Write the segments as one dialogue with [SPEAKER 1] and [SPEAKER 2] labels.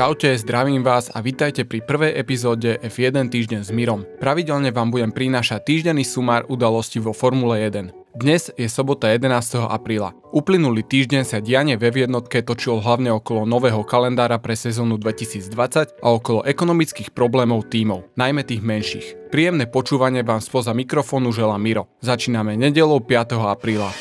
[SPEAKER 1] Čaute, zdravím vás a vítajte pri prvej epizóde F1 týždeň s Mirom. Pravidelne vám budem prinášať týždenný sumár udalostí vo Formule 1. Dnes je sobota 11. apríla. Uplynulý týždeň sa dianie ve jednotke točilo hlavne okolo nového kalendára pre sezónu 2020 a okolo ekonomických problémov tímov, najmä tých menších. Príjemné počúvanie vám spoza mikrofónu želá Miro. Začíname nedelou 5. apríla.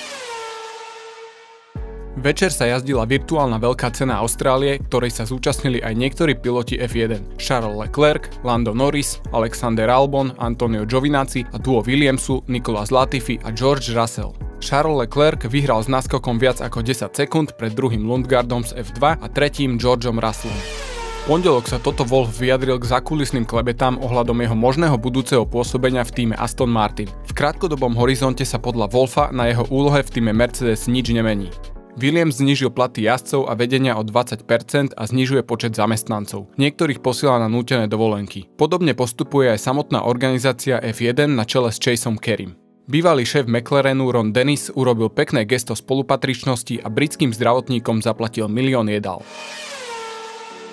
[SPEAKER 1] Večer sa jazdila virtuálna veľká cena Austrálie, ktorej sa zúčastnili aj niektorí piloti F1. Charles Leclerc, Lando Norris, Alexander Albon, Antonio Giovinazzi a duo Williamsu, Nicolas Latifi a George Russell. Charles Leclerc vyhral s náskokom viac ako 10 sekúnd pred druhým Lundgardom z F2 a tretím Georgeom Russellom pondelok sa toto Wolf vyjadril k zakulisným klebetám ohľadom jeho možného budúceho pôsobenia v týme Aston Martin. V krátkodobom horizonte sa podľa Wolfa na jeho úlohe v týme Mercedes nič nemení. Williams znižil platy jazdcov a vedenia o 20% a znižuje počet zamestnancov. Niektorých posiela na nútené dovolenky. Podobne postupuje aj samotná organizácia F1 na čele s Chaseom Kerim. Bývalý šéf McLarenu Ron Dennis urobil pekné gesto spolupatričnosti a britským zdravotníkom zaplatil milión jedál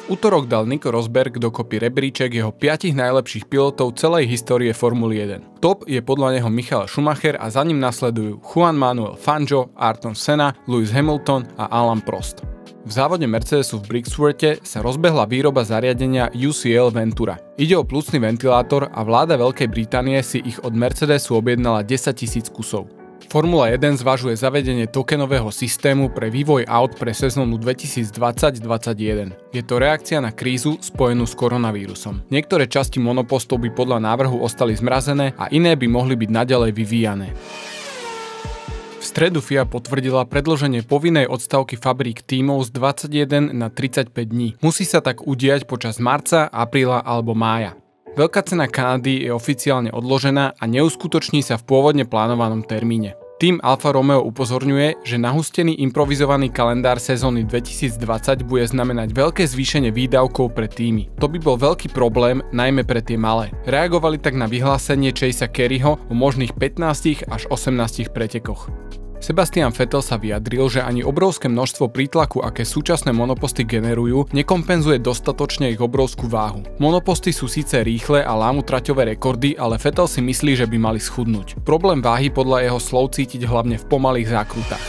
[SPEAKER 1] útorok dal Nico Rosberg dokopy rebríček jeho 5 najlepších pilotov celej histórie Formuly 1. Top je podľa neho Michael Schumacher a za ním nasledujú Juan Manuel Fangio, Ayrton Senna, Lewis Hamilton a Alan Prost. V závode Mercedesu v Brixworthe sa rozbehla výroba zariadenia UCL Ventura. Ide o plucný ventilátor a vláda Veľkej Británie si ich od Mercedesu objednala 10 tisíc kusov. Formula 1 zvažuje zavedenie tokenového systému pre vývoj aut pre sezónu 2020-2021. Je to reakcia na krízu spojenú s koronavírusom. Niektoré časti monopostov by podľa návrhu ostali zmrazené a iné by mohli byť naďalej vyvíjané. Stredu FIA potvrdila predloženie povinnej odstavky fabrík tímov z 21 na 35 dní. Musí sa tak udiať počas marca, apríla alebo mája. Veľká cena Kanady je oficiálne odložená a neuskutoční sa v pôvodne plánovanom termíne. Tým Alfa Romeo upozorňuje, že nahustený improvizovaný kalendár sezóny 2020 bude znamenať veľké zvýšenie výdavkov pre týmy. To by bol veľký problém, najmä pre tie malé. Reagovali tak na vyhlásenie Chase'a Kerryho o možných 15 až 18 pretekoch. Sebastian Vettel sa vyjadril, že ani obrovské množstvo prítlaku, aké súčasné monoposty generujú, nekompenzuje dostatočne ich obrovskú váhu. Monoposty sú síce rýchle a lámu traťové rekordy, ale Vettel si myslí, že by mali schudnúť. Problém váhy podľa jeho slov cítiť hlavne v pomalých zákrutách.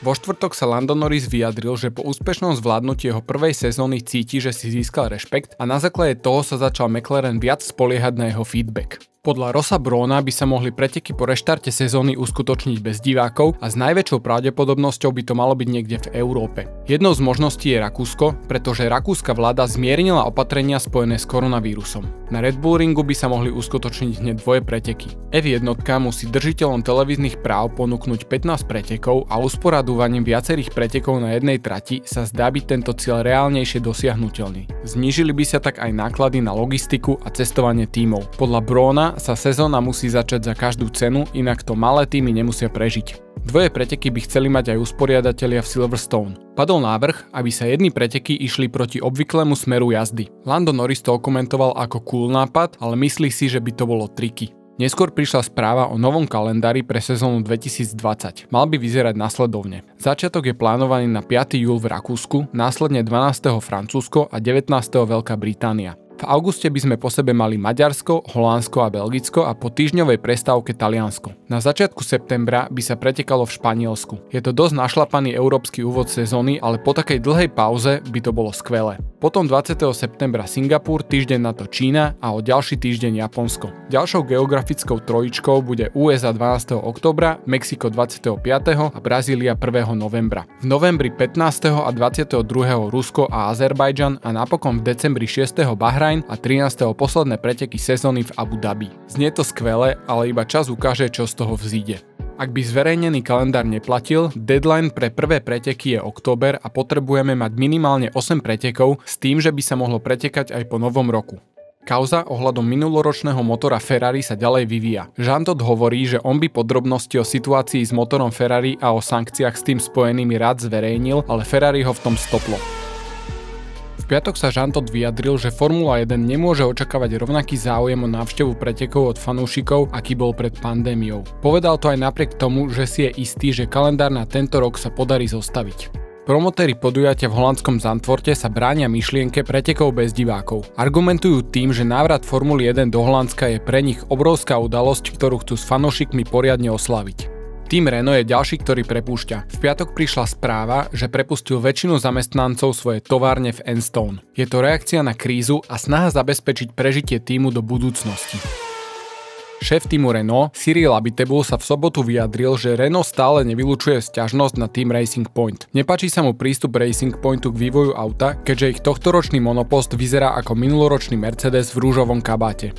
[SPEAKER 1] Vo štvrtok sa Lando Norris vyjadril, že po úspešnom zvládnutí jeho prvej sezóny cíti, že si získal rešpekt a na základe toho sa začal McLaren viac spoliehať na jeho feedback. Podľa Rosa Brona by sa mohli preteky po reštarte sezóny uskutočniť bez divákov a s najväčšou pravdepodobnosťou by to malo byť niekde v Európe. Jednou z možností je Rakúsko, pretože rakúska vláda zmiernila opatrenia spojené s koronavírusom. Na Red Bull ringu by sa mohli uskutočniť hneď dvoje preteky. F1 musí držiteľom televíznych práv ponúknuť 15 pretekov a usporadúvaním viacerých pretekov na jednej trati sa zdá byť tento cieľ reálnejšie dosiahnutelný. Znížili by sa tak aj náklady na logistiku a cestovanie tímov. Podľa Sa sezóna musí začať za každú cenu, inak to malé týmy nemusia prežiť. Dvoje preteky by chceli mať aj usporiadatelia v Silverstone. Padol návrh, aby sa jedny preteky išli proti obvyklému smeru jazdy. Lando Norris to okomentoval ako cool nápad, ale myslí si, že by to bolo triky. Neskôr prišla správa o novom kalendári pre sezónu 2020. Mal by vyzerať nasledovne. Začiatok je plánovaný na 5. júl v Rakúsku, následne 12. Francúzsko a 19. Veľká Británia. V auguste by sme po sebe mali Maďarsko, Holandsko a Belgicko a po týždňovej prestávke Taliansko. Na začiatku septembra by sa pretekalo v Španielsku. Je to dosť našlapaný európsky úvod sezóny, ale po takej dlhej pauze by to bolo skvelé. Potom 20. septembra Singapur, týždeň na to Čína a o ďalší týždeň Japonsko. Ďalšou geografickou trojičkou bude USA 12. oktobra, Mexiko 25. a Brazília 1. novembra. V novembri 15. a 22. Rusko a Azerbajdžan a napokon v decembri 6. Bahrajn a 13. posledné preteky sezóny v Abu Dhabi. Znie to skvele, ale iba čas ukáže, čo z toho vzíde. Ak by zverejnený kalendár neplatil, deadline pre prvé preteky je október a potrebujeme mať minimálne 8 pretekov s tým, že by sa mohlo pretekať aj po novom roku. Kauza ohľadom minuloročného motora Ferrari sa ďalej vyvíja. Jean hovorí, že on by podrobnosti o situácii s motorom Ferrari a o sankciách s tým spojenými rád zverejnil, ale Ferrari ho v tom stoplo piatok sa Žantot vyjadril, že Formula 1 nemôže očakávať rovnaký záujem o návštevu pretekov od fanúšikov, aký bol pred pandémiou. Povedal to aj napriek tomu, že si je istý, že kalendár na tento rok sa podarí zostaviť. promotéri podujatia v holandskom Zantvorte sa bránia myšlienke pretekov bez divákov. Argumentujú tým, že návrat Formuly 1 do Holandska je pre nich obrovská udalosť, ktorú chcú s fanošikmi poriadne oslaviť. Tým Renault je ďalší, ktorý prepúšťa. V piatok prišla správa, že prepustil väčšinu zamestnancov svojej továrne v Enstone. Je to reakcia na krízu a snaha zabezpečiť prežitie týmu do budúcnosti. Šéf týmu Renault, Cyril Abiteboul sa v sobotu vyjadril, že Renault stále nevylučuje sťažnosť na tým Racing Point. Nepačí sa mu prístup Racing Pointu k vývoju auta, keďže ich tohtoročný monopost vyzerá ako minuloročný Mercedes v rúžovom kabáte.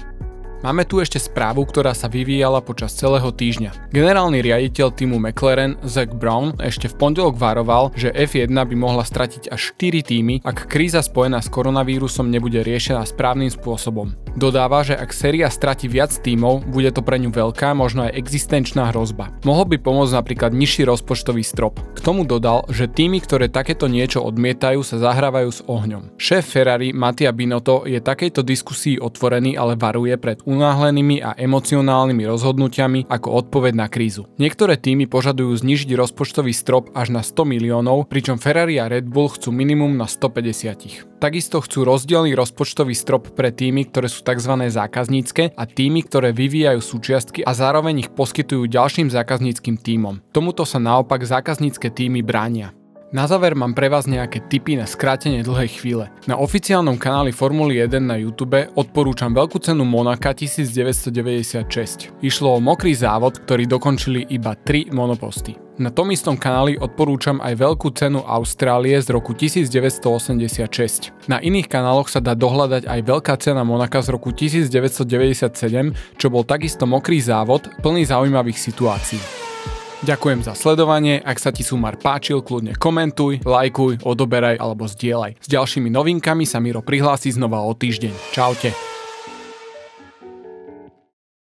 [SPEAKER 1] Máme tu ešte správu, ktorá sa vyvíjala počas celého týždňa. Generálny riaditeľ týmu McLaren Zach Brown ešte v pondelok varoval, že F1 by mohla stratiť až 4 týmy, ak kríza spojená s koronavírusom nebude riešená správnym spôsobom. Dodáva, že ak séria strati viac tímov, bude to pre ňu veľká, možno aj existenčná hrozba. Mohol by pomôcť napríklad nižší rozpočtový strop. K tomu dodal, že týmy, ktoré takéto niečo odmietajú, sa zahrávajú s ohňom. Šéf Ferrari Mattia Binotto je takejto diskusii otvorený, ale varuje pred unáhlenými a emocionálnymi rozhodnutiami ako odpoveď na krízu. Niektoré týmy požadujú znižiť rozpočtový strop až na 100 miliónov, pričom Ferrari a Red Bull chcú minimum na 150. Takisto chcú rozdielný rozpočtový strop pre týmy, ktoré sú tzv. zákaznícke a týmy, ktoré vyvíjajú súčiastky a zároveň ich poskytujú ďalším zákazníckým týmom. Tomuto sa naopak zákaznícke týmy bránia. Na záver mám pre vás nejaké tipy na skrátenie dlhej chvíle. Na oficiálnom kanáli Formuly 1 na YouTube odporúčam veľkú cenu Monaka 1996. Išlo o mokrý závod, ktorý dokončili iba 3 monoposty. Na tom istom kanáli odporúčam aj veľkú cenu Austrálie z roku 1986. Na iných kanáloch sa dá dohľadať aj veľká cena Monaka z roku 1997, čo bol takisto mokrý závod plný zaujímavých situácií. Ďakujem za sledovanie, ak sa ti sumar páčil, kľudne komentuj, lajkuj, odoberaj alebo zdieľaj. S ďalšími novinkami sa Miro prihlási znova o týždeň. Čaute.